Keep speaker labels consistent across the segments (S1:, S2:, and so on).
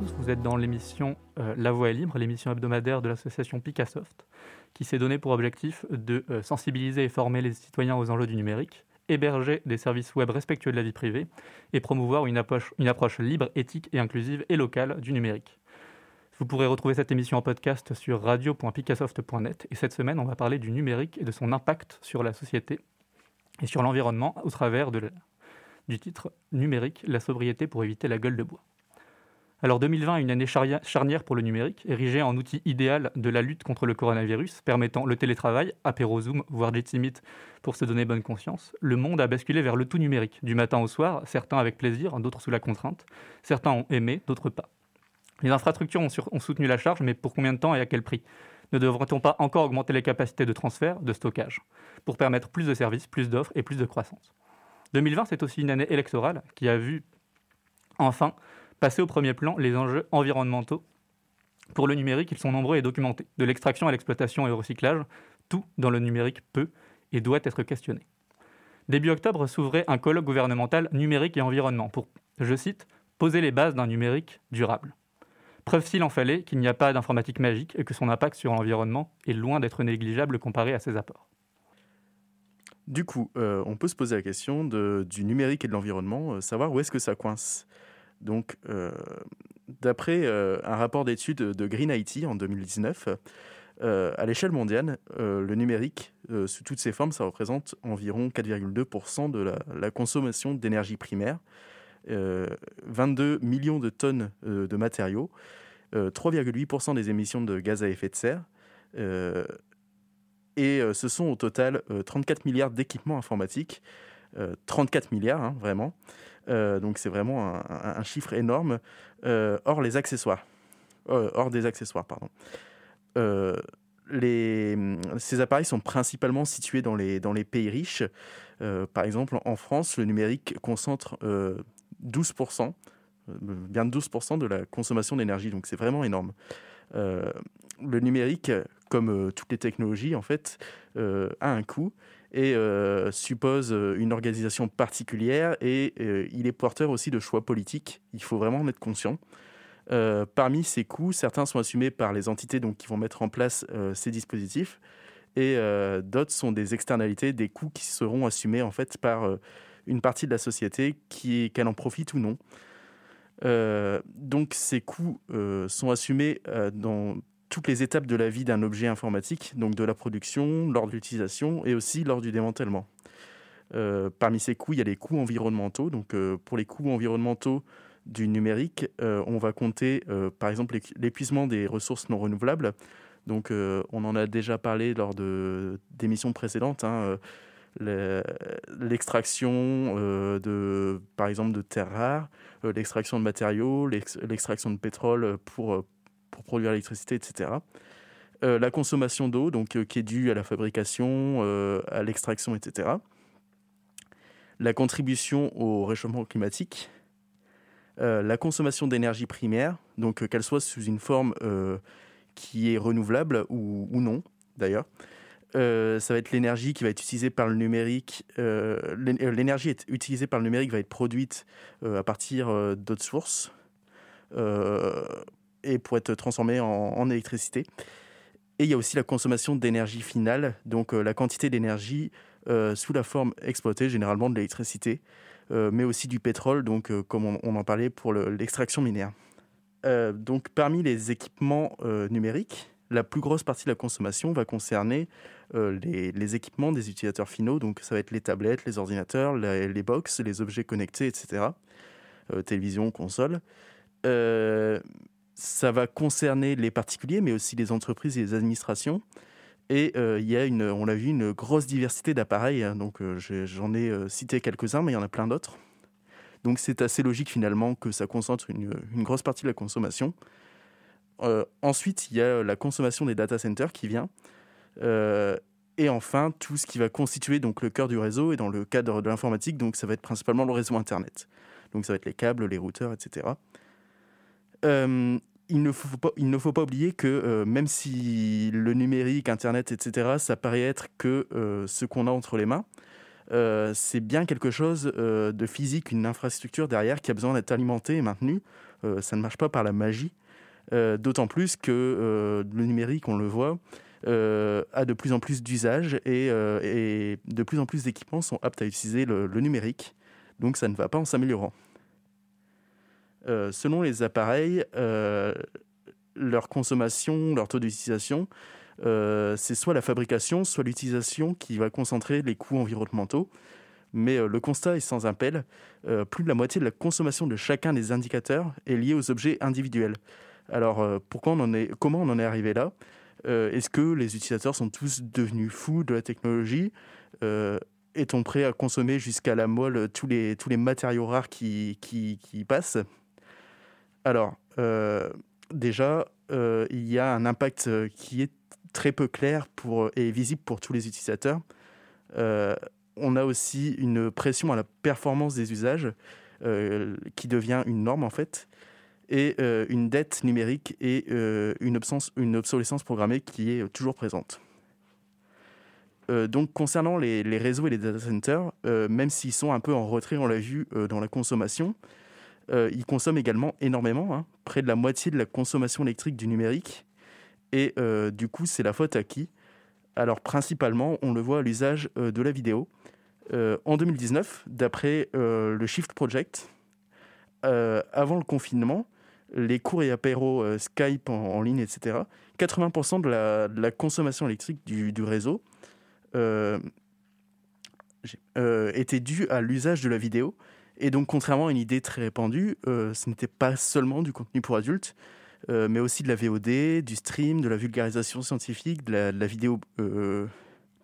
S1: Vous êtes dans l'émission euh, La Voix est libre, l'émission hebdomadaire de l'association Picassoft, qui s'est donné pour objectif de euh, sensibiliser et former les citoyens aux enjeux du numérique, héberger des services web respectueux de la vie privée et promouvoir une approche, libre, éthique et inclusive et locale du numérique. Vous pourrez retrouver cette émission en podcast sur radio.picassoft.net et cette semaine, on va parler du numérique et de son impact sur la société et sur l'environnement au travers du titre Numérique, la sobriété pour éviter la gueule de bois. Alors 2020 est une année charnière pour le numérique, érigé en outil idéal de la lutte contre le coronavirus, permettant le télétravail, apéro Zoom, voire Jitsimit pour se donner bonne conscience. Le monde a basculé vers le tout numérique, du matin au soir, certains avec plaisir, d'autres sous la contrainte. Certains ont aimé, d'autres pas. Les infrastructures ont, ont soutenu la charge, mais pour combien de temps et à quel prix? Ne devrait-on pas encore augmenter les capacités de transfert, de stockage, pour permettre plus de services, plus d'offres et plus de croissance? 2020, c'est aussi une année électorale qui a vu enfin passer au premier plan les enjeux environnementaux. Pour le numérique, ils sont nombreux et documentés. De l'extraction à l'exploitation et au recyclage, tout dans le numérique peut et doit être questionné. Début octobre s'ouvrait un colloque gouvernemental numérique et environnement pour, je cite, poser les bases d'un numérique durable. Preuve s'il en fallait qu'il n'y a pas d'informatique magique et que son impact sur l'environnement est loin d'être négligeable comparé à ses apports.
S2: Du coup, euh, on peut se poser la question du numérique et de l'environnement, euh, savoir où est-ce que ça coince. Donc, euh, d'après un rapport d'études de Green IT en 2019, à l'échelle mondiale, le numérique, sous toutes ses formes, ça représente environ 4,2% de la, consommation d'énergie primaire, 22 millions de tonnes de matériaux, 3,8% des émissions de gaz à effet de serre, et euh, ce sont au total 34 euh, milliards d'équipements informatiques. 34 euh, milliards, hein, vraiment. Donc c'est vraiment un, chiffre énorme. hors les accessoires. hors des accessoires, pardon. Ces appareils sont principalement situés dans les, pays riches. par exemple, en France, le numérique concentre 12%, bien 12% de la consommation d'énergie, donc c'est vraiment énorme. le numérique comme euh, toutes les technologies, en fait, euh, a un coût et euh, suppose une organisation particulière et il est porteur aussi de choix politiques. Il faut vraiment en être conscient. parmi ces coûts, certains sont assumés par les entités donc, qui vont mettre en place ces dispositifs et d'autres sont des externalités, des coûts qui seront assumés en fait par une partie de la société qui qu'elle en profite ou non. donc ces coûts sont assumés dans toutes les étapes de la vie d'un objet informatique, donc de la production, lors de l'utilisation et aussi lors du démantèlement. Euh, parmi ces coûts, il y a les coûts environnementaux. Donc, euh, pour les coûts environnementaux du numérique, euh, on va compter par exemple l'épuisement des ressources non renouvelables. Donc, on en a déjà parlé lors d'émissions précédentes. Hein, l'extraction de, par exemple, de terres rares, l'extraction de matériaux, l'extraction de pétrole pour pour produire l'électricité, etc. Euh, la consommation d'eau, donc euh, qui est due à la fabrication, euh, à l'extraction, etc. La contribution au réchauffement climatique, la consommation d'énergie primaire, donc qu'elle soit sous une forme qui est renouvelable ou, ou non, d'ailleurs. ça va être l'énergie qui va être utilisée par le numérique. l'énergie utilisée par le numérique va être produite à partir d'autres sources et pour être transformé en, électricité. Et il y a aussi la consommation d'énergie finale, donc euh, la quantité d'énergie euh, sous la forme exploitée, généralement de l'électricité, euh, mais aussi du pétrole, donc comme on, en parlait pour l'extraction minière. donc parmi les équipements numériques, la plus grosse partie de la consommation va concerner les, les, équipements des utilisateurs finaux, donc ça va être les tablettes, les ordinateurs, les, les box, les objets connectés, etc. télévision, console ça va concerner les particuliers, mais aussi les entreprises et les administrations. Et euh, il y a, une, on l'a vu, une grosse diversité d'appareils. Hein. donc euh, j'en ai euh, cité quelques-uns, mais il y en a plein d'autres. Donc c'est assez logique finalement que ça concentre une, grosse partie de la consommation. ensuite, il y a la consommation des data centers qui vient. et enfin, tout ce qui va constituer donc, le cœur du réseau et dans le cadre de l'informatique, donc ça va être principalement le réseau Internet. Donc ça va être les câbles, les routeurs, etc. Euh, il ne, faut pas, il ne faut pas oublier que euh, même si le numérique, Internet, etc., ça paraît être que euh, ce qu'on a entre les mains, c'est bien quelque chose de physique, une infrastructure derrière qui a besoin d'être alimentée et maintenue. ça ne marche pas par la magie. D'autant plus que le numérique, on le voit, a de plus en plus d'usages et, de plus en plus d'équipements sont aptes à utiliser le, numérique. Donc ça ne va pas en s'améliorant. Selon les appareils, leur consommation, leur taux d'utilisation, euh, c'est soit la fabrication, soit l'utilisation qui va concentrer les coûts environnementaux. Mais euh, le constat est sans appel. Euh, plus de la moitié de la consommation de chacun des indicateurs est liée aux objets individuels. Alors, pourquoi on en est, comment on en est arrivé là? Est-ce que les utilisateurs sont tous devenus fous de la technologie? Est-on prêt à consommer jusqu'à la moelle tous les, tous les matériaux rares qui, qui passent? Alors, déjà, il y a un impact qui est très peu clair pour, et visible pour tous les utilisateurs. Euh, on a aussi une pression à la performance des usages euh, qui devient une norme en fait, et euh, une dette numérique et une, obsolescence programmée qui est toujours présente. donc concernant les, réseaux et les data centers, même s'ils sont un peu en retrait, on l'a vu dans la consommation, ils consomment également énormément, hein, près de la moitié de la consommation électrique du numérique, et euh, du coup, c'est la faute à qui? Alors, principalement, on le voit à l'usage euh, de la vidéo. Euh, en 2019, d'après le Shift Project, avant le confinement, les cours et apéros Skype en, ligne, etc., 80% de la, consommation électrique du réseau était due à l'usage de la vidéo. Et donc, contrairement à une idée très répandue, ce n'était pas seulement du contenu pour adultes, euh, mais aussi de la VOD, du stream, de la vulgarisation scientifique, de la, vidéo. Euh,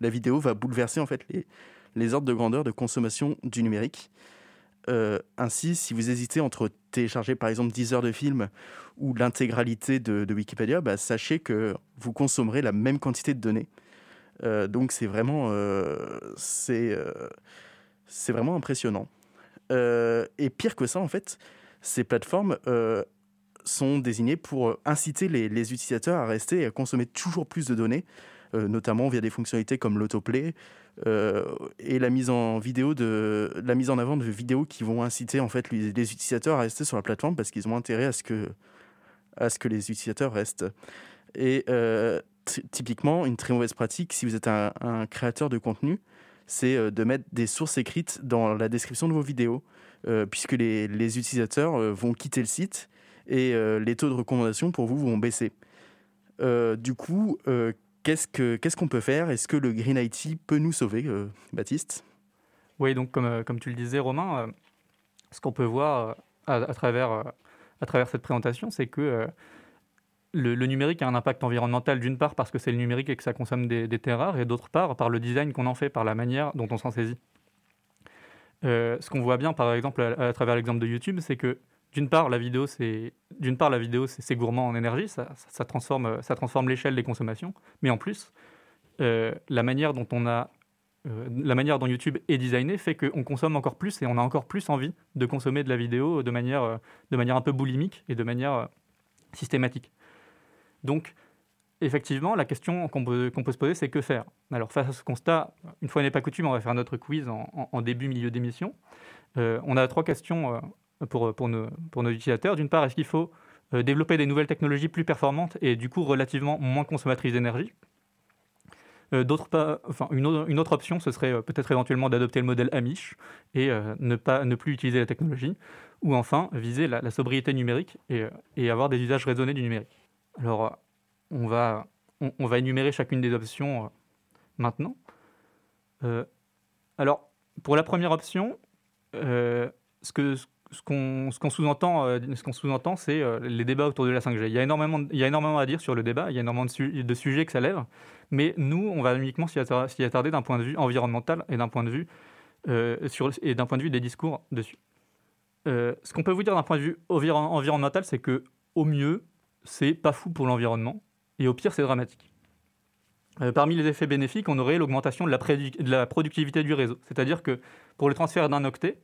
S2: la vidéo va bouleverser en fait les, ordres de grandeur de consommation du numérique. Euh, ainsi, si vous hésitez entre télécharger par exemple 10 heures de film ou l'intégralité de, Wikipédia, bah, sachez que vous consommerez la même quantité de données. donc c'est vraiment, c'est, c'est vraiment impressionnant. Et pire que ça, en fait, ces plateformes sont désignés pour euh, inciter les, utilisateurs à rester et à consommer toujours plus de données, euh, notamment via des fonctionnalités comme l'autoplay euh, et la mise en vidéo de la mise en avant de vidéos qui vont inciter en fait les, utilisateurs à rester sur la plateforme parce qu'ils ont intérêt à ce que à ce que les utilisateurs restent. Et typiquement, une très mauvaise pratique, si vous êtes un, créateur de contenu, c'est de mettre des sources écrites dans la description de vos vidéos, puisque les, les utilisateurs vont quitter le site et euh, les taux de recommandation pour vous vont baisser. Euh, du coup, euh, qu'est-ce qu'on peut faire? Est-ce que le Green IT peut nous sauver, Baptiste?
S1: Oui, donc comme, comme tu le disais, Romain, ce qu'on peut voir à, travers, à travers cette présentation, c'est que le, numérique a un impact environnemental d'une part parce que c'est le numérique et que ça consomme des, terres rares, et d'autre part par le design qu'on en fait, par la manière dont on s'en saisit. ce qu'on voit bien, par exemple, à travers l'exemple de YouTube, c'est que d'une part, la vidéo, c'est d'une part la vidéo, c'est gourmand en énergie, ça, transforme, l'échelle des consommations. Mais en plus, euh, la manière dont on a, euh, la manière dont YouTube est designé fait qu'on consomme encore plus et on a encore plus envie de consommer de la vidéo euh, de manière un peu boulimique et de manière systématique. Donc, effectivement, la question qu'on peut, se poser, c'est que faire? Alors, face à ce constat, une fois n'est pas coutume, on va faire notre quiz en, début, milieu d'émission. on a trois questions pour, pour, nos, utilisateurs. D'une part, est-ce qu'il faut euh, développer des nouvelles technologies plus performantes et du coup relativement moins consommatrices d'énergie? Euh, part, enfin, une, autre, option, ce serait euh, peut-être éventuellement d'adopter le modèle Amish et ne, pas, ne plus utiliser la technologie. Ou enfin, viser la, sobriété numérique et, avoir des usages raisonnés du numérique. Alors, on va, énumérer chacune des options maintenant. alors, pour la première option, ce que, ce qu'on sous-entend, euh, ce qu'on sous-entend, c'est euh, les débats autour de la 5G. Il y a énormément, à dire sur le débat. Il y a énormément de, sujets que ça lève, mais nous, on va uniquement s'y attarder, d'un point de vue environnemental et d'un point de vue euh, sur et d'un point de vue des discours dessus. ce qu'on peut vous dire d'un point de vue environnemental, c'est que au mieux, c'est pas fou pour l'environnement, et au pire, c'est dramatique. parmi les effets bénéfiques, on aurait l'augmentation de, la productivité du réseau. C'est-à-dire que pour le transfert d'un octet,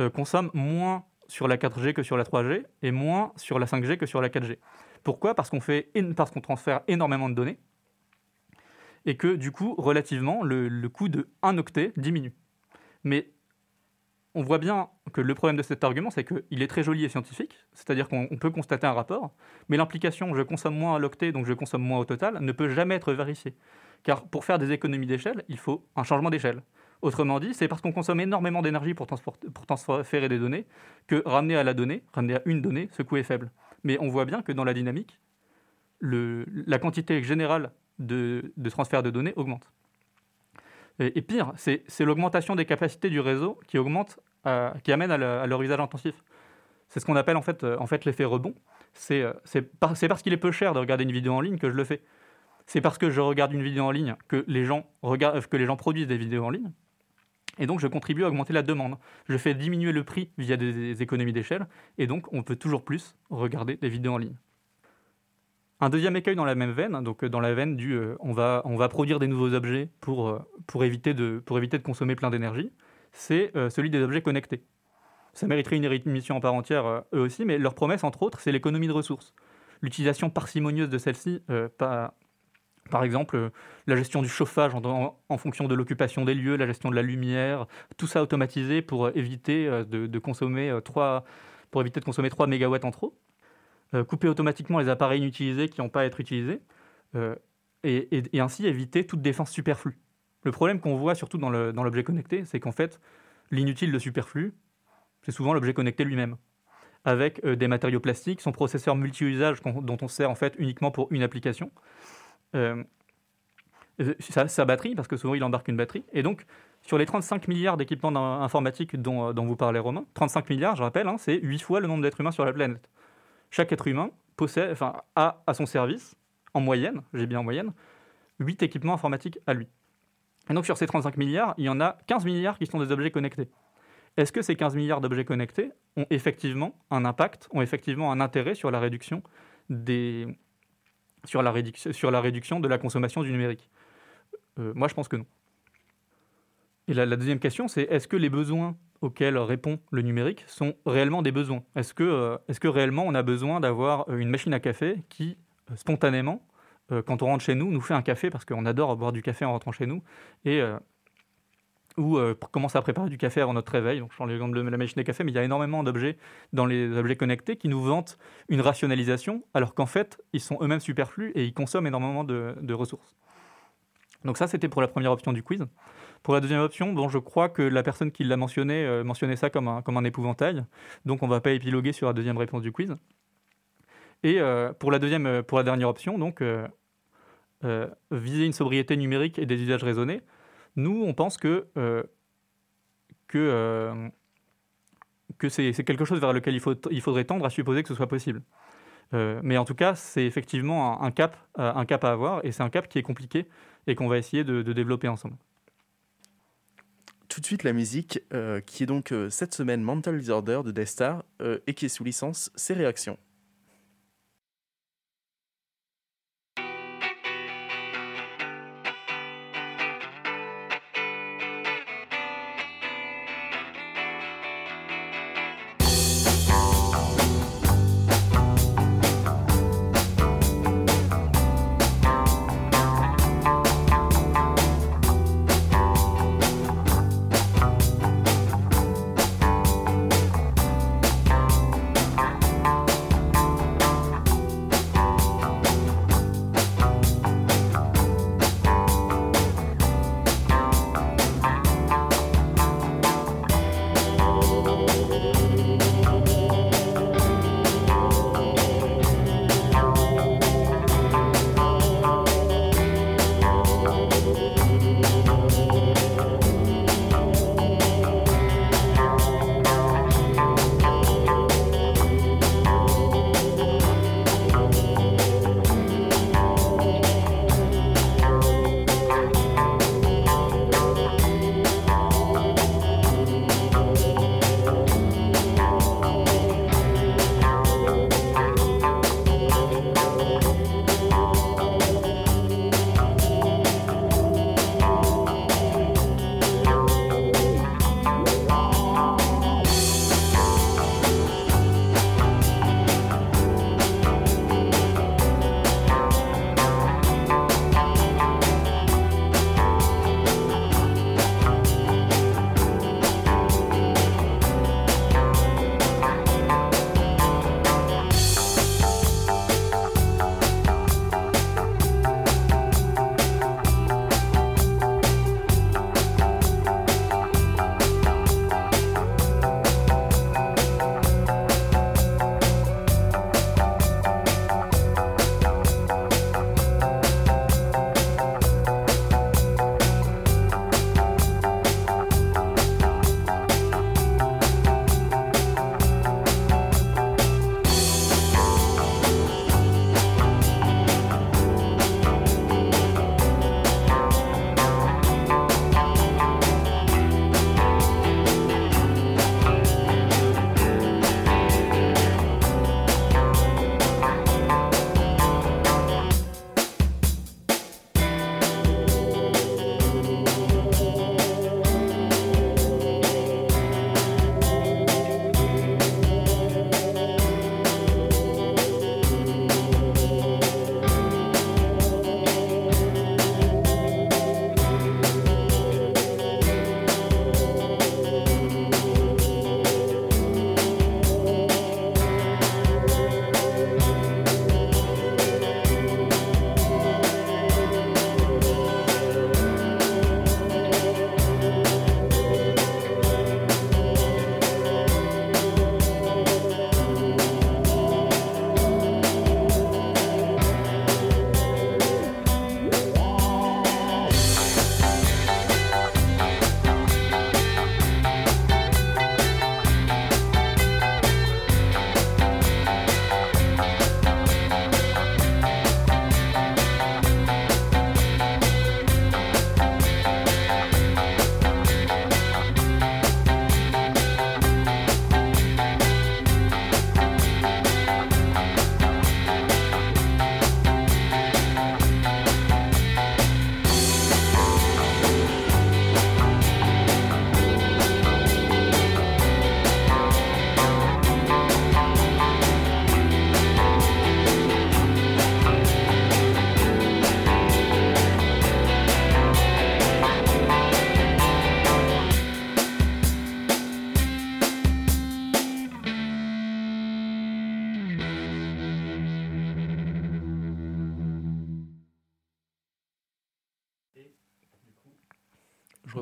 S1: euh, consomme moins sur la 4G que sur la 3G et moins sur la 5G que sur la 4G. Pourquoi? Parce qu'on fait parce qu'on transfère énormément de données et que du coup, relativement, le, coût de 1 octet diminue. Mais on voit bien que le problème de cet argument, c'est qu'il est très joli et scientifique, c'est-à-dire qu'on peut constater un rapport, mais l'implication je consomme moins à l'octet, donc je consomme moins au total, ne peut jamais être vérifiée. Car pour faire des économies d'échelle, il faut un changement d'échelle. Autrement dit, c'est parce qu'on consomme énormément d'énergie pour, transférer des données que ramener à la donnée, ramener à une donnée, ce coût est faible. Mais on voit bien que dans la dynamique, la quantité générale de transfert de données augmente. Et, pire, c'est l'augmentation des capacités du réseau qui euh, amène à, leur usage intensif. C'est ce qu'on appelle en fait, euh, l'effet rebond. C'est parce qu'il est peu cher de regarder une vidéo en ligne que je le fais. C'est parce que je regarde une vidéo en ligne que les gens produisent des vidéos en ligne. Et donc, je contribue à augmenter la demande. Je fais diminuer le prix via des économies d'échelle. Et donc, on peut toujours plus regarder des vidéos en ligne. Un deuxième écueil dans la même veine, donc euh, dans la veine du euh, on, va, on va produire des nouveaux objets pour, euh, pour, éviter, de, pour éviter de consommer plein d'énergie, c'est celui des objets connectés. Ça mériterait une émission en part entière, eux aussi, mais leur promesse, entre autres, c'est l'économie de ressources. L'utilisation parcimonieuse de celle-ci, par, exemple, la gestion du chauffage en, fonction de l'occupation des lieux, la gestion de la lumière, tout ça automatisé pour éviter de, consommer 3, pour éviter de consommer 3 MW en trop. Euh, couper automatiquement les appareils inutilisés qui n'ont pas à être utilisés, euh, et, ainsi éviter toute défense superflue. Le problème qu'on voit surtout dans l'objet connecté, c'est qu'en fait, l'inutile, le superflu, c'est souvent l'objet connecté lui-même, avec euh, des matériaux plastiques, son processeur multi-usage dont on sert en fait uniquement pour une application, sa, batterie, parce que souvent il embarque une batterie, et donc sur les 35 milliards d'équipements informatiques dont, vous parlez Romain, 35 milliards, je rappelle, hein, c'est 8 fois le nombre d'êtres humains sur la planète chaque être humain possède, enfin, a à son service, en moyenne, j'ai bien en moyenne, 8 équipements informatiques à lui. Et donc sur ces 35 milliards, il y en a 15 milliards qui sont des objets connectés. Est-ce que ces 15 milliards d'objets connectés ont effectivement un impact, ont effectivement un intérêt sur la réduction, des... sur la, sur la réduction de la consommation du numérique? Euh, Moi, je pense que non. Et la, la deuxième question, c'est est-ce que les besoins auxquels répond le numérique sont réellement des besoins. Est-ce que, euh, est que réellement on a besoin d'avoir euh, une machine à café qui, euh, spontanément, quand on rentre chez nous, nous fait un café parce qu'on adore boire du café en rentrant chez nous et ou commence à préparer du café avant notre réveil. Donc, je prends l'exemple de la machine à café, mais il y a énormément d'objets dans les objets connectés qui nous vantent une rationalisation, alors qu'en fait, ils sont eux-mêmes superflus et ils consomment énormément de, de ressources. Donc ça, c'était pour la première option du quiz. Pour la deuxième option, bon, je crois que la personne qui l'a mentionné euh, mentionnait ça comme un, épouvantail. Donc on ne va pas épiloguer sur la deuxième réponse du quiz. Et euh, pour, la deuxième, euh, pour la dernière option, donc viser une sobriété numérique et des usages raisonnés, nous, on pense que, c'est quelque chose vers lequel il, faudrait tendre à supposer que ce soit possible. mais en tout cas, c'est effectivement un, cap, à avoir, et c'est un cap qui est compliqué et qu'on va essayer de développer ensemble
S2: suite la musique, euh, qui est donc euh, cette semaine Mental Disorder de Death Star euh, et qui est sous licence Ses réactions.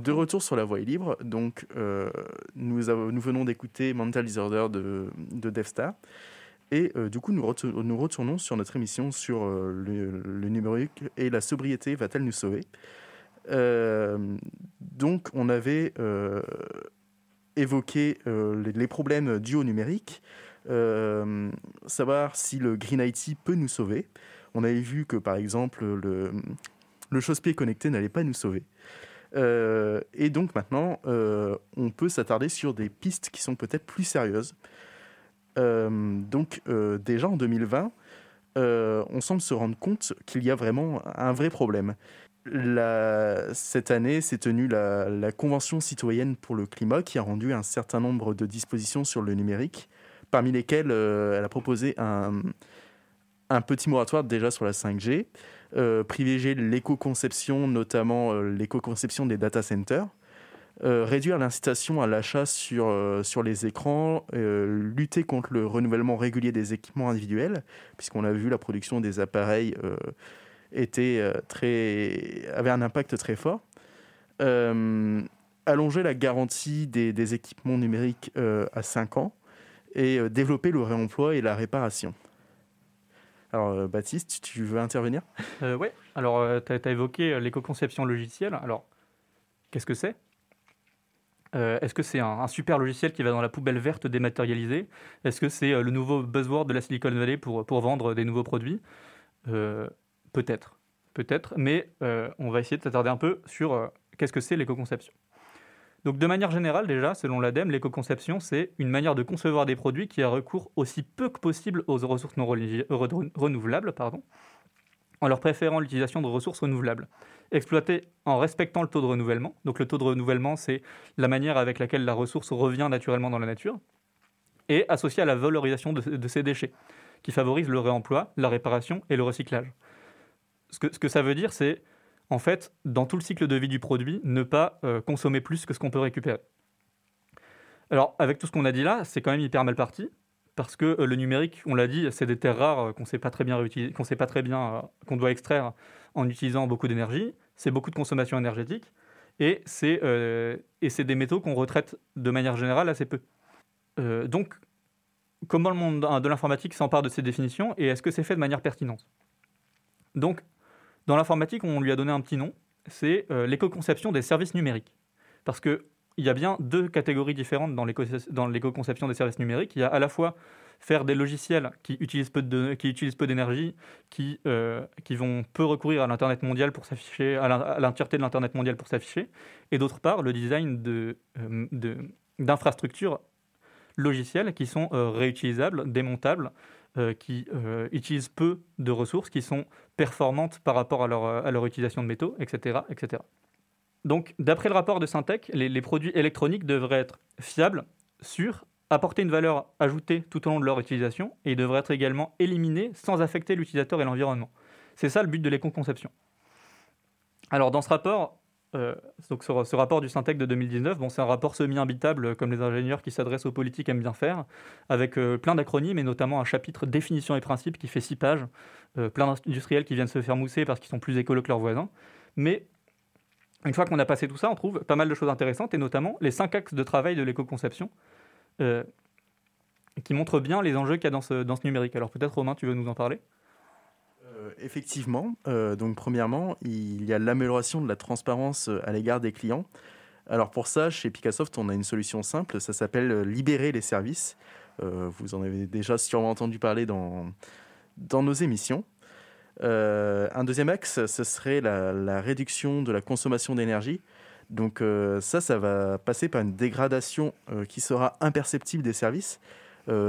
S2: De retour sur la voie libre, donc nous, nous, venons d'écouter Mental Disorder de, de Devstar. Et du coup, nous, retournons sur notre émission sur le, numérique et la sobriété va-t-elle nous sauver? Donc, on avait évoqué les, les, problèmes dus au numérique, savoir si le Green IT peut nous sauver. On avait vu que, par exemple, le, le chausse-pied connecté n'allait pas nous sauver. Euh, et donc maintenant, euh, on peut s'attarder sur des pistes qui sont peut-être plus sérieuses. Euh, donc déjà en 2020, on semble se rendre compte qu'il y a vraiment un vrai problème. cette année s'est tenue la, Convention citoyenne pour le climat qui a rendu un certain nombre de dispositions sur le numérique, parmi lesquelles elle a proposé un, petit moratoire déjà sur la 5G, euh, privilégier l'éco-conception, notamment euh, l'éco-conception des data centers, euh, réduire l'incitation à l'achat sur, les écrans, lutter contre le renouvellement régulier des équipements individuels, puisqu'on a vu la production des appareils avait un impact très fort. allonger la garantie des, des équipements numériques à 5 ans et développer le réemploi et la réparation. Alors, euh, Baptiste, tu veux intervenir?
S1: Euh, Oui. Alors, euh, tu as, évoqué l'éco-conception logicielle. Alors, qu'est-ce que c'est? Est-ce que c'est un, super logiciel qui va dans la poubelle verte dématérialisée? Est-ce que c'est le nouveau buzzword de la Silicon Valley pour, pour vendre des nouveaux produits? Peut-être. Peut-être. Mais on va essayer de s'attarder un peu sur qu'est-ce que c'est l'éco-conception. Donc de manière générale, déjà, selon l'ADEME, l'éco-conception, c'est une manière de concevoir des produits qui a recours aussi peu que possible aux ressources non renouvelables, pardon, en leur préférant l'utilisation de ressources renouvelables. Exploiter en respectant le taux de renouvellement. Donc le taux de renouvellement, c'est la manière avec laquelle la ressource revient naturellement dans la nature. Et associé à la valorisation de, ces déchets, qui favorise le réemploi, la réparation et le recyclage. Ce que ça veut dire, c'est en fait, dans tout le cycle de vie du produit, ne pas euh, consommer plus que ce qu'on peut récupérer. Alors, avec tout ce qu'on a dit là, c'est quand même hyper mal parti, parce que euh, le numérique, on l'a dit, c'est des terres rares qu'on ne sait pas très bien qu'on sait pas très bien euh, qu'on doit extraire en utilisant beaucoup d'énergie. C'est beaucoup de consommation énergétique, et c'est des métaux qu'on retraite de manière générale assez peu. donc, comment le monde de l'informatique s'empare de ces définitions, et est-ce que c'est fait de manière pertinente? Donc, dans l'informatique, on lui a donné un petit nom, c'est euh, l'éco-conception des services numériques. Parce qu'il y a bien deux catégories différentes dans l'éco-conception des services numériques. Il y a à la fois faire des logiciels qui utilisent peu, d'énergie, qui, euh, qui vont peu recourir à l'Internet mondial pour s'afficher, à l'entièreté de l'Internet mondial pour s'afficher, et d'autre part le design de, euh, d'infrastructures logicielles qui sont réutilisables, démontables, euh, qui euh, utilisent peu de ressources, qui sont performantes par rapport à leur, euh, utilisation de métaux, etc. etc. Donc, d'après le rapport de Syntec, les, produits électroniques devraient être fiables, sûrs, apporter une valeur ajoutée tout au long de leur utilisation, et ils devraient être également éliminés sans affecter l'utilisateur et l'environnement. C'est ça le but de l'éco-conception. Alors, dans ce rapport, euh, donc ce, rapport du Syntec de 2019, bon, c'est un rapport semi-imbitable, euh, comme les ingénieurs qui s'adressent aux politiques aiment bien faire, avec euh, plein d'acronymes et notamment un chapitre définition et principes qui fait six pages, plein d'industriels qui viennent se faire mousser parce qu'ils sont plus écolos que leurs voisins. Mais une fois qu'on a passé tout ça, on trouve pas mal de choses intéressantes et notamment les cinq axes de travail de l'éco-conception qui montrent bien les enjeux qu'il y a dans ce, numérique. Alors peut-être Romain, tu veux nous en parler?
S2: Effectivement, euh, donc premièrement, il y a l'amélioration de la transparence euh, à l'égard des clients. Alors pour ça, chez Picassoft, on a une solution simple, ça s'appelle libérer les services. vous en avez déjà sûrement entendu parler dans, dans nos émissions. un deuxième axe, ce serait la, réduction de la consommation d'énergie. Donc ça, ça va passer par une dégradation qui sera imperceptible des services,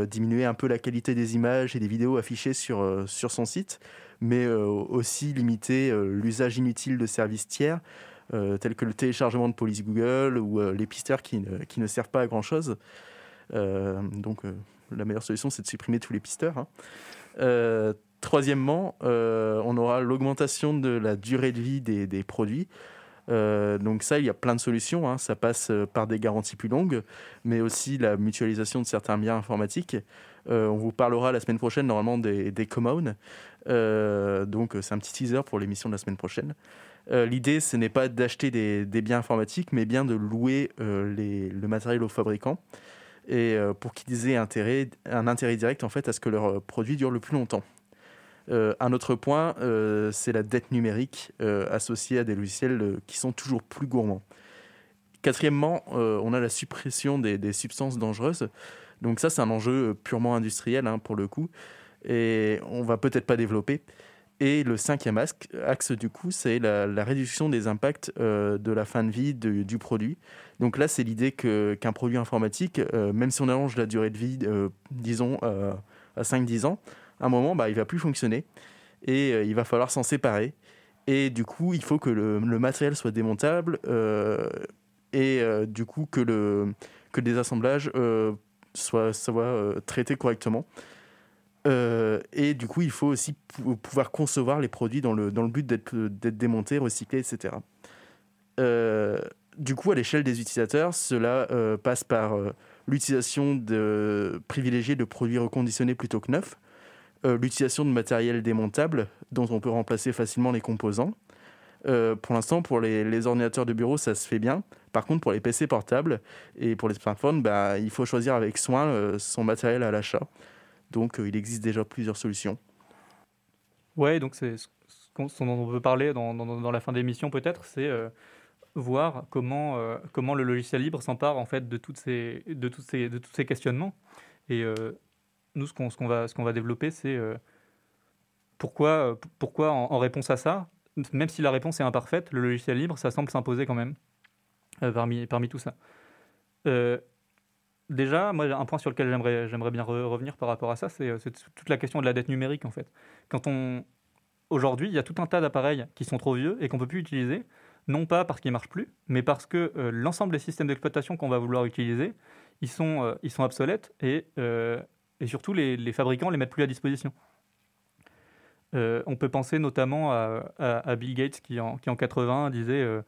S2: diminuer un peu la qualité des images et des vidéos affichées sur, sur son site, mais euh, aussi limiter euh, l'usage inutile de services tiers, euh, tels que le téléchargement de police Google ou les pisteurs qui ne, qui ne servent pas à grand-chose. donc la meilleure solution, c'est de supprimer tous les pisteurs. Hein. Troisièmement, on aura l'augmentation de la durée de vie des, des produits. Donc ça, il y a plein de solutions. Hein. Ça passe par des garanties plus longues, mais aussi la mutualisation de certains biens informatiques. on vous parlera la semaine prochaine normalement des, des communes. donc c'est un petit teaser pour l'émission de la semaine prochaine. L'idée, ce n'est pas d'acheter des, biens informatiques, mais bien de louer le matériel aux fabricants et pour qu'ils aient intérêt, un intérêt direct en fait à ce que leur produit dure le plus longtemps. Euh, un autre point, euh, c'est la dette numérique euh, associée à des logiciels qui sont toujours plus gourmands. Quatrièmement, on a la suppression des, substances dangereuses. Donc ça, c'est un enjeu purement industriel hein, pour le coup, et on va peut-être pas développer. Et le cinquième axe, du coup, c'est la, réduction des impacts de la fin de vie du produit. Donc là, c'est l'idée qu'un produit informatique, même si on allonge la durée de vie, disons, à 5-10 ans, à un moment, bah, il va plus fonctionner et euh, il va falloir s'en séparer. Et du coup, il faut que le, matériel soit démontable euh, et euh, du coup que le, que le déassemblage soit, soit traité correctement. et du coup, il faut aussi pouvoir concevoir les produits dans le, dans le but d'être démontés, recyclés, etc. du coup, à l'échelle des utilisateurs, cela passe par l'utilisation de privilégier de produits reconditionnés plutôt que neufs, euh, l'utilisation de matériel démontable dont on peut remplacer facilement les composants. Euh, pour l'instant, pour les, ordinateurs de bureau, ça se fait bien. Par contre, pour les PC portables et pour les smartphones, bah, il faut choisir avec soin euh, son matériel à l'achat. Donc, il existe déjà plusieurs solutions.
S1: Ouais, donc c'est ce dont on veut parler dans, dans, la fin d'émission peut-être, c'est voir comment, comment le logiciel libre s'empare en fait de, toutes ces, de, toutes ces, de tous ces questionnements. Et nous, ce qu'on va, développer, c'est euh, pourquoi, euh, pourquoi en, réponse à ça, même si la réponse est imparfaite, le logiciel libre, ça semble s'imposer quand même euh, parmi, parmi tout ça. déjà, moi, un point sur lequel j'aimerais bien revenir par rapport à ça, c'est toute la question de la dette numérique, en fait. Quand on... Aujourd'hui, il y a tout un tas d'appareils qui sont trop vieux et qu'on ne peut plus utiliser, non pas parce qu'ils ne marchent plus, mais parce que l'ensemble des systèmes d'exploitation qu'on va vouloir utiliser, ils sont, ils sont obsolètes et et surtout les, fabricants ne les mettent plus à disposition. Euh, on peut penser notamment à, Bill Gates qui en, qui en 80 disait euh,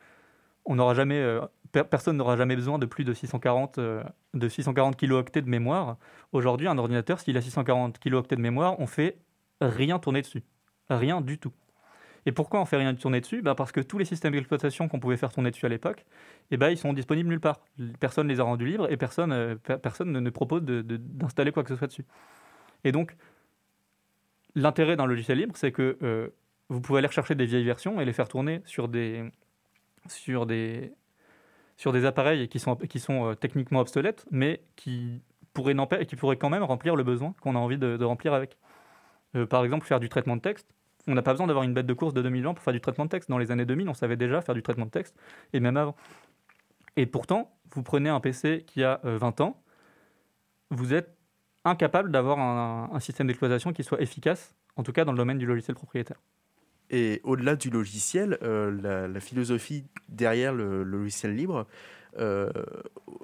S1: on jamais, euh, personne n'aura jamais besoin de plus de 640, de 640 kilooctets de mémoire. Aujourd'hui, un ordinateur, s'il a 640 kilooctets de mémoire, on fait rien tourner dessus. Rien du tout. Et pourquoi on fait rien tourner dessus? Bah Parce que tous les systèmes d'exploitation qu'on pouvait faire tourner dessus à l'époque, eh ben, ils sont disponibles nulle part. Personne ne les a rendus libres et personne, euh, personne ne, propose d'installer quoi que ce soit dessus. Et donc, l'intérêt d'un logiciel libre, c'est que euh, vous pouvez aller chercher des vieilles versions et les faire tourner sur des, sur des, sur des appareils qui sont, qui sont euh, techniquement obsolètes, mais qui pourraient, qui pourraient quand même remplir le besoin qu'on a envie de, remplir avec. par exemple, faire du traitement de texte on n'a pas besoin d'avoir une bête de course de 2000 ans pour faire du traitement de texte. Dans les années 2000, on savait déjà faire du traitement de texte, et même avant. Et pourtant, vous prenez un PC qui a 20 euh, ans, vous êtes incapable d'avoir un, système d'exploitation qui soit efficace, en tout cas dans le domaine du logiciel propriétaire.
S2: Et au-delà du logiciel, euh, la, philosophie derrière le, logiciel libre, euh,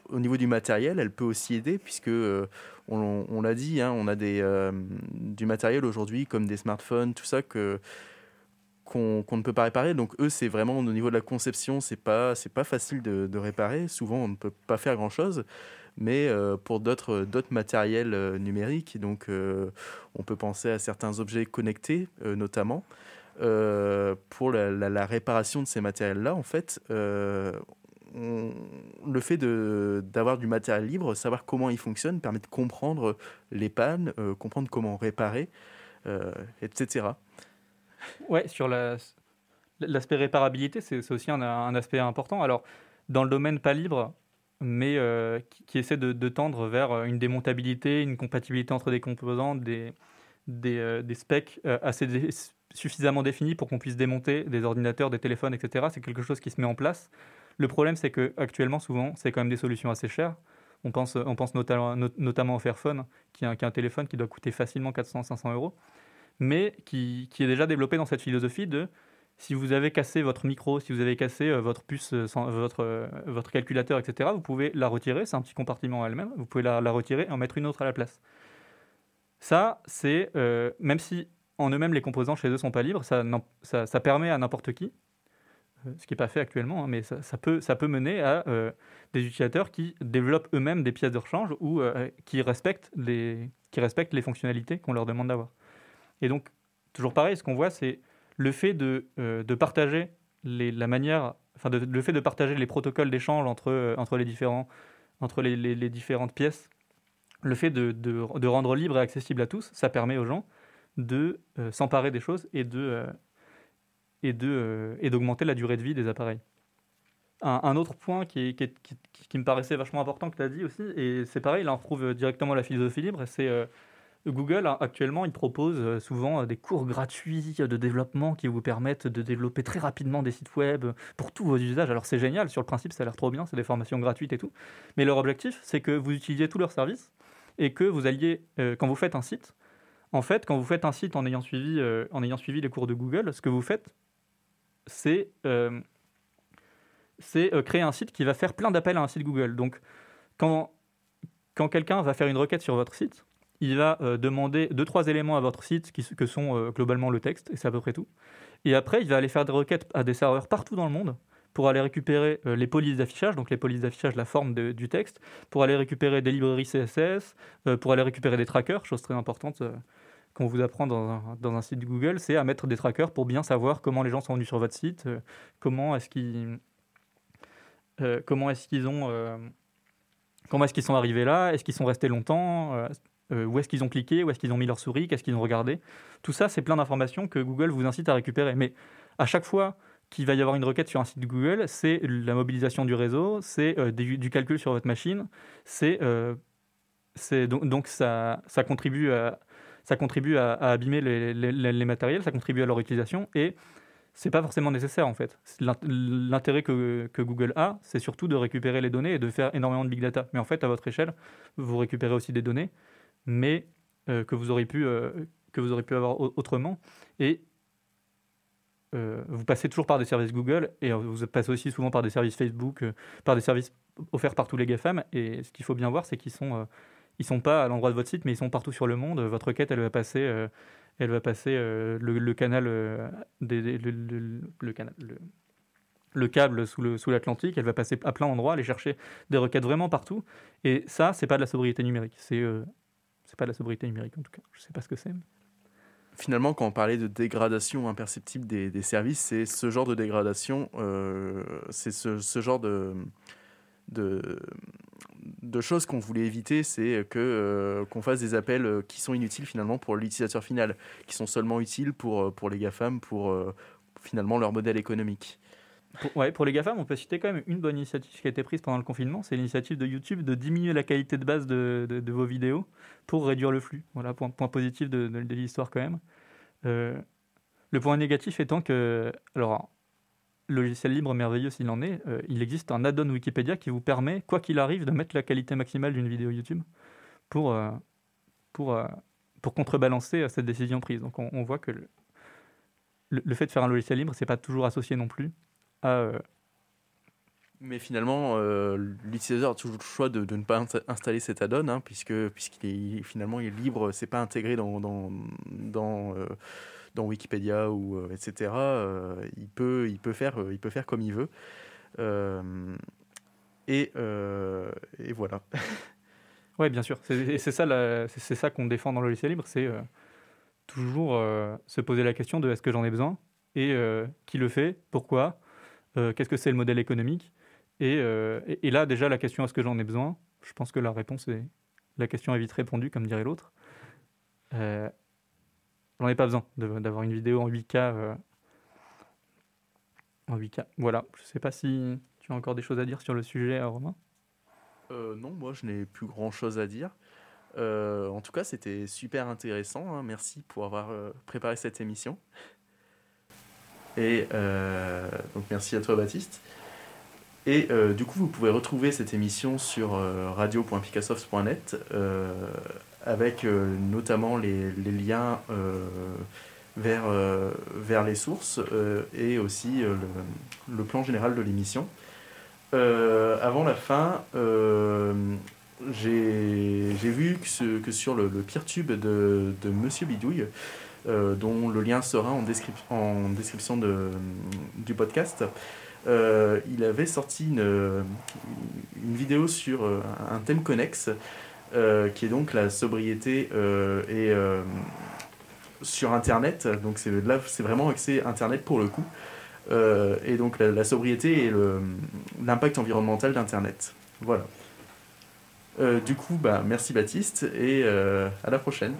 S2: au niveau du matériel, elle peut aussi aider, puisque on, l'a dit, hein, on a des, du matériel aujourd'hui comme des smartphones, tout ça que qu'on ne peut pas réparer. Donc eux, c'est vraiment au niveau de la conception, c'est pas c'est pas facile de, réparer. Souvent, on ne peut pas faire grand chose. Mais euh, pour d'autres d'autres matériels euh, numériques, donc euh, on peut penser à certains objets connectés, notamment. pour la, réparation de ces matériels-là, en fait, le fait d'avoir du matériel libre, savoir comment il fonctionne, permet de comprendre les pannes, comprendre comment réparer, etc.
S1: Ouais, sur l'aspect réparabilité, c'est aussi un, aspect important. Alors, dans le domaine pas libre, mais euh, qui, essaie de, tendre vers euh, une démontabilité, une compatibilité entre des composants, des, euh, specs assez suffisamment définis pour qu'on puisse démonter des ordinateurs, des téléphones, etc. C'est quelque chose qui se met en place. Le problème, c'est que actuellement, souvent, c'est quand même des solutions assez chères. On pense, on pense notamment, au Fairphone, qui est, un, un téléphone qui doit coûter facilement 400-500 euros mais qui, est déjà développé dans cette philosophie de si vous avez cassé votre micro, si vous avez cassé euh, votre puce, euh, votre, euh, votre calculateur, etc., vous pouvez la retirer, c'est un petit compartiment elle-même, vous pouvez la, retirer et en mettre une autre à la place. Ça, c'est, même si en eux-mêmes les composants chez eux sont pas libres, ça, permet à n'importe qui ce qui n'est pas fait actuellement, hein, mais ça, peut, ça peut mener à des utilisateurs qui développent eux-mêmes des pièces de rechange ou qui, respectent les, qui respectent les fonctionnalités qu'on leur demande d'avoir. Et donc, toujours pareil, ce qu'on voit, c'est le fait de, de partager les, la manière, enfin, le fait de partager les protocoles d'échange entre, entre, les, différents, entre les, les, différentes pièces, le fait de, de, rendre libre et accessible à tous, ça permet aux gens de s'emparer des choses et de et de et d'augmenter la durée de vie des appareils. Un, autre point qui, me paraissait vachement important que tu as dit aussi, et c'est pareil, là on retrouve directement la philosophie libre, c'est euh, Google hein, actuellement il propose euh, souvent euh, des cours gratuits de développement qui vous permettent de développer très rapidement des sites web pour tous vos usages. Alors c'est génial, sur le principe ça a l'air trop bien, c'est des formations gratuites et tout, mais leur objectif c'est que vous utilisiez tous leurs services et que vous alliez, quand vous faites un site, en fait quand vous faites un site en ayant suivi, en ayant suivi les cours de Google, ce que vous faites c'est c'est euh, créer un site qui va faire plein d'appels à un site Google. Donc, quand, quand quelqu'un va faire une requête sur votre site, il va euh, demander deux, trois éléments à votre site qui, que sont euh, globalement le texte, et c'est à peu près tout. Et après, il va aller faire des requêtes à des serveurs partout dans le monde pour aller récupérer les polices d'affichage, donc les polices d'affichage, la forme du texte, pour aller récupérer des librairies CSS, pour aller récupérer des trackers, chose très importante qu'on vous apprend dans un, site Google, c'est à mettre des trackers pour bien savoir comment les gens sont venus sur votre site, comment est-ce qu'ils euh, comment est-ce qu'ils ont euh, comment est-ce qu'ils sont arrivés là Est-ce qu'ils sont restés longtemps euh, Où est-ce qu'ils ont cliqué Où est-ce qu'ils ont mis leur souris Qu'est-ce qu'ils ont regardé Tout ça, c'est plein d'informations que Google vous incite à récupérer. Mais à chaque fois qu'il va y avoir une requête sur un site Google, c'est la mobilisation du réseau, c'est du, calcul sur votre machine, c'est donc, donc, ça, ça contribue à, ça contribue à, abîmer les, matériels, ça contribue à leur utilisation et c'est pas forcément nécessaire en fait. L'intérêt que, Google a, c'est surtout de récupérer les données et de faire énormément de big data. Mais en fait, à votre échelle, vous récupérez aussi des données, mais euh, que, vous auriez pu, euh, que vous pu avoir autrement. Et euh, vous passez toujours par des services Google et vous passez aussi souvent par des services Facebook, par des services offerts par tous les GAFAM. Et ce qu'il faut bien voir, c'est qu'ils sont, ils sont pas à l'endroit de votre site, mais ils sont partout sur le monde. Votre requête, elle va passer elle va passer euh, le, canal, euh, le, canal le, câble sous, l'Atlantique, elle va passer à plein d'endroits, aller chercher des requêtes vraiment partout. Et ça, c'est pas de la sobriété numérique. C'est euh, c'est pas de la sobriété numérique en tout cas. Je sais pas ce que c'est.
S2: Finalement, quand on parlait de dégradation imperceptible des, services, c'est ce genre de dégradation, c'est ce, genre de, de choses qu'on voulait éviter, c'est que euh, qu'on fasse des appels euh, qui sont inutiles finalement pour l'utilisateur final, qui sont seulement utiles pour, euh, pour les GAFAM, pour finalement leur modèle économique.
S1: Pour, ouais, pour les GAFAM, on peut citer quand même une bonne initiative qui a été prise pendant le confinement, c'est l'initiative de YouTube de diminuer la qualité de base de, vos vidéos pour réduire le flux. Voilà, point, positif de, de, l'histoire quand même. le point négatif étant que, alors logiciel libre merveilleux s'il en est, euh, il existe un add-on Wikipédia qui vous permet, quoi qu'il arrive, de mettre la qualité maximale d'une vidéo YouTube pour, euh, pour, euh, pour contrebalancer cette décision prise. Donc on, voit que le, fait de faire un logiciel libre, c'est pas toujours associé non plus à...
S2: mais finalement, l'utilisateur a toujours le choix de, de, ne pas installer cet add-on, hein, puisque puisqu'il est finalement il est libre, c'est pas intégré dans, dans dans Wikipédia ou euh, etc. Euh, il peut il peut faire euh, il peut faire comme il veut. et, et voilà.
S1: Oui, bien sûr. C'est ça, c'est ça qu'on défend dans le logiciel libre, c'est toujours se poser la question de est-ce que j'en ai besoin et qui le fait, pourquoi, qu'est-ce que c'est le modèle économique. Et, et, là, déjà, la question est-ce que j'en ai besoin? Je pense que la réponse est la question est vite répondue, comme dirait l'autre. J'en ai pas besoin d'avoir une vidéo en 8K. Euh, en 8K. Voilà. Je sais pas si tu as encore des choses à dire sur le sujet, euh, Romain.
S2: Euh, non, moi je n'ai plus grand chose à dire. en tout cas, c'était super intéressant. Hein. Merci pour avoir préparé cette émission. Et donc merci à toi, Baptiste. Et du coup, vous pouvez retrouver cette émission sur radio.picassoft.net avec euh, notamment les, liens euh, vers, euh, vers les sources et aussi le, plan général de l'émission. avant la fin, j'ai vu que, que, sur le, le tube de, de Monsieur Bidouille, dont le lien sera en, en description de, du podcast. il avait sorti une, une vidéo sur un thème connexe qui est donc la sobriété et sur Internet. Donc c'est là, c'est vraiment accès Internet pour le coup. Euh, et donc la, sobriété et l'impact environnemental d'Internet. Voilà. Euh, du coup, bah, merci Baptiste et euh, à la prochaine.